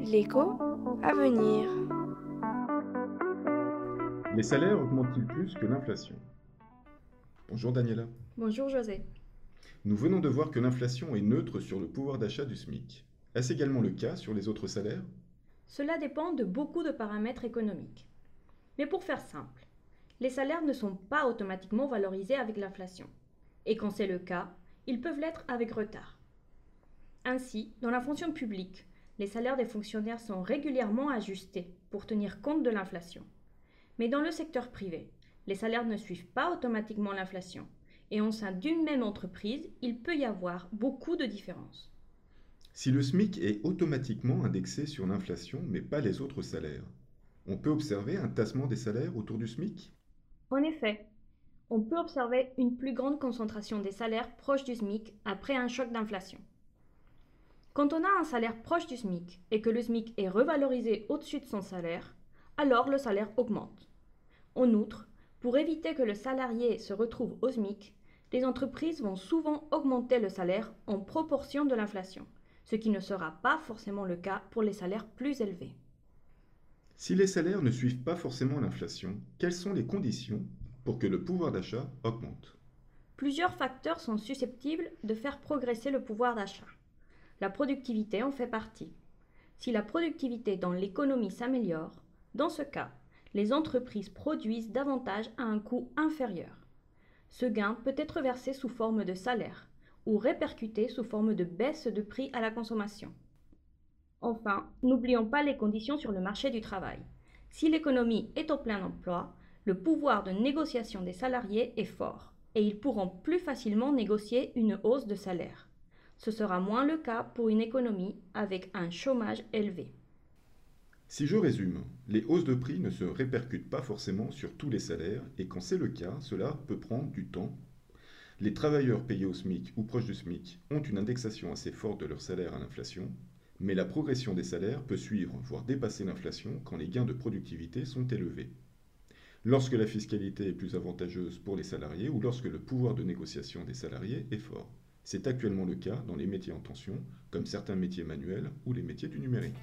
L'écho à venir. Les salaires augmentent-ils plus que l'inflation? Bonjour Daniela. Bonjour José. Nous venons de voir que l'inflation est neutre sur le pouvoir d'achat du SMIC. Est-ce également le cas sur les autres salaires? Cela dépend de beaucoup de paramètres économiques. Mais pour faire simple, les salaires ne sont pas automatiquement valorisés avec l'inflation. Et quand c'est le cas, ils peuvent l'être avec retard. Ainsi, dans la fonction publique, les salaires des fonctionnaires sont régulièrement ajustés pour tenir compte de l'inflation. Mais dans le secteur privé, les salaires ne suivent pas automatiquement l'inflation. Et au sein d'une même entreprise, il peut y avoir beaucoup de différences. Si le SMIC est automatiquement indexé sur l'inflation, mais pas les autres salaires, on peut observer un tassement des salaires autour du SMIC? En effet, on peut observer une plus grande concentration des salaires proches du SMIC après un choc d'inflation. Quand on a un salaire proche du SMIC et que le SMIC est revalorisé au-dessus de son salaire, alors le salaire augmente. En outre, pour éviter que le salarié se retrouve au SMIC, les entreprises vont souvent augmenter le salaire en proportion de l'inflation, ce qui ne sera pas forcément le cas pour les salaires plus élevés. Si les salaires ne suivent pas forcément l'inflation, quelles sont les conditions pour que le pouvoir d'achat augmente? Plusieurs facteurs sont susceptibles de faire progresser le pouvoir d'achat. La productivité en fait partie. Si la productivité dans l'économie s'améliore, dans ce cas, les entreprises produisent davantage à un coût inférieur. Ce gain peut être versé sous forme de salaire ou répercuté sous forme de baisse de prix à la consommation. Enfin, n'oublions pas les conditions sur le marché du travail. Si l'économie est au plein emploi, le pouvoir de négociation des salariés est fort et ils pourront plus facilement négocier une hausse de salaire. Ce sera moins le cas pour une économie avec un chômage élevé. Si je résume, les hausses de prix ne se répercutent pas forcément sur tous les salaires et quand c'est le cas, cela peut prendre du temps. Les travailleurs payés au SMIC ou proches du SMIC ont une indexation assez forte de leur salaire à l'inflation, mais la progression des salaires peut suivre, voire dépasser l'inflation quand les gains de productivité sont élevés. Lorsque la fiscalité est plus avantageuse pour les salariés ou lorsque le pouvoir de négociation des salariés est fort. C'est actuellement le cas dans les métiers en tension, comme certains métiers manuels ou les métiers du numérique.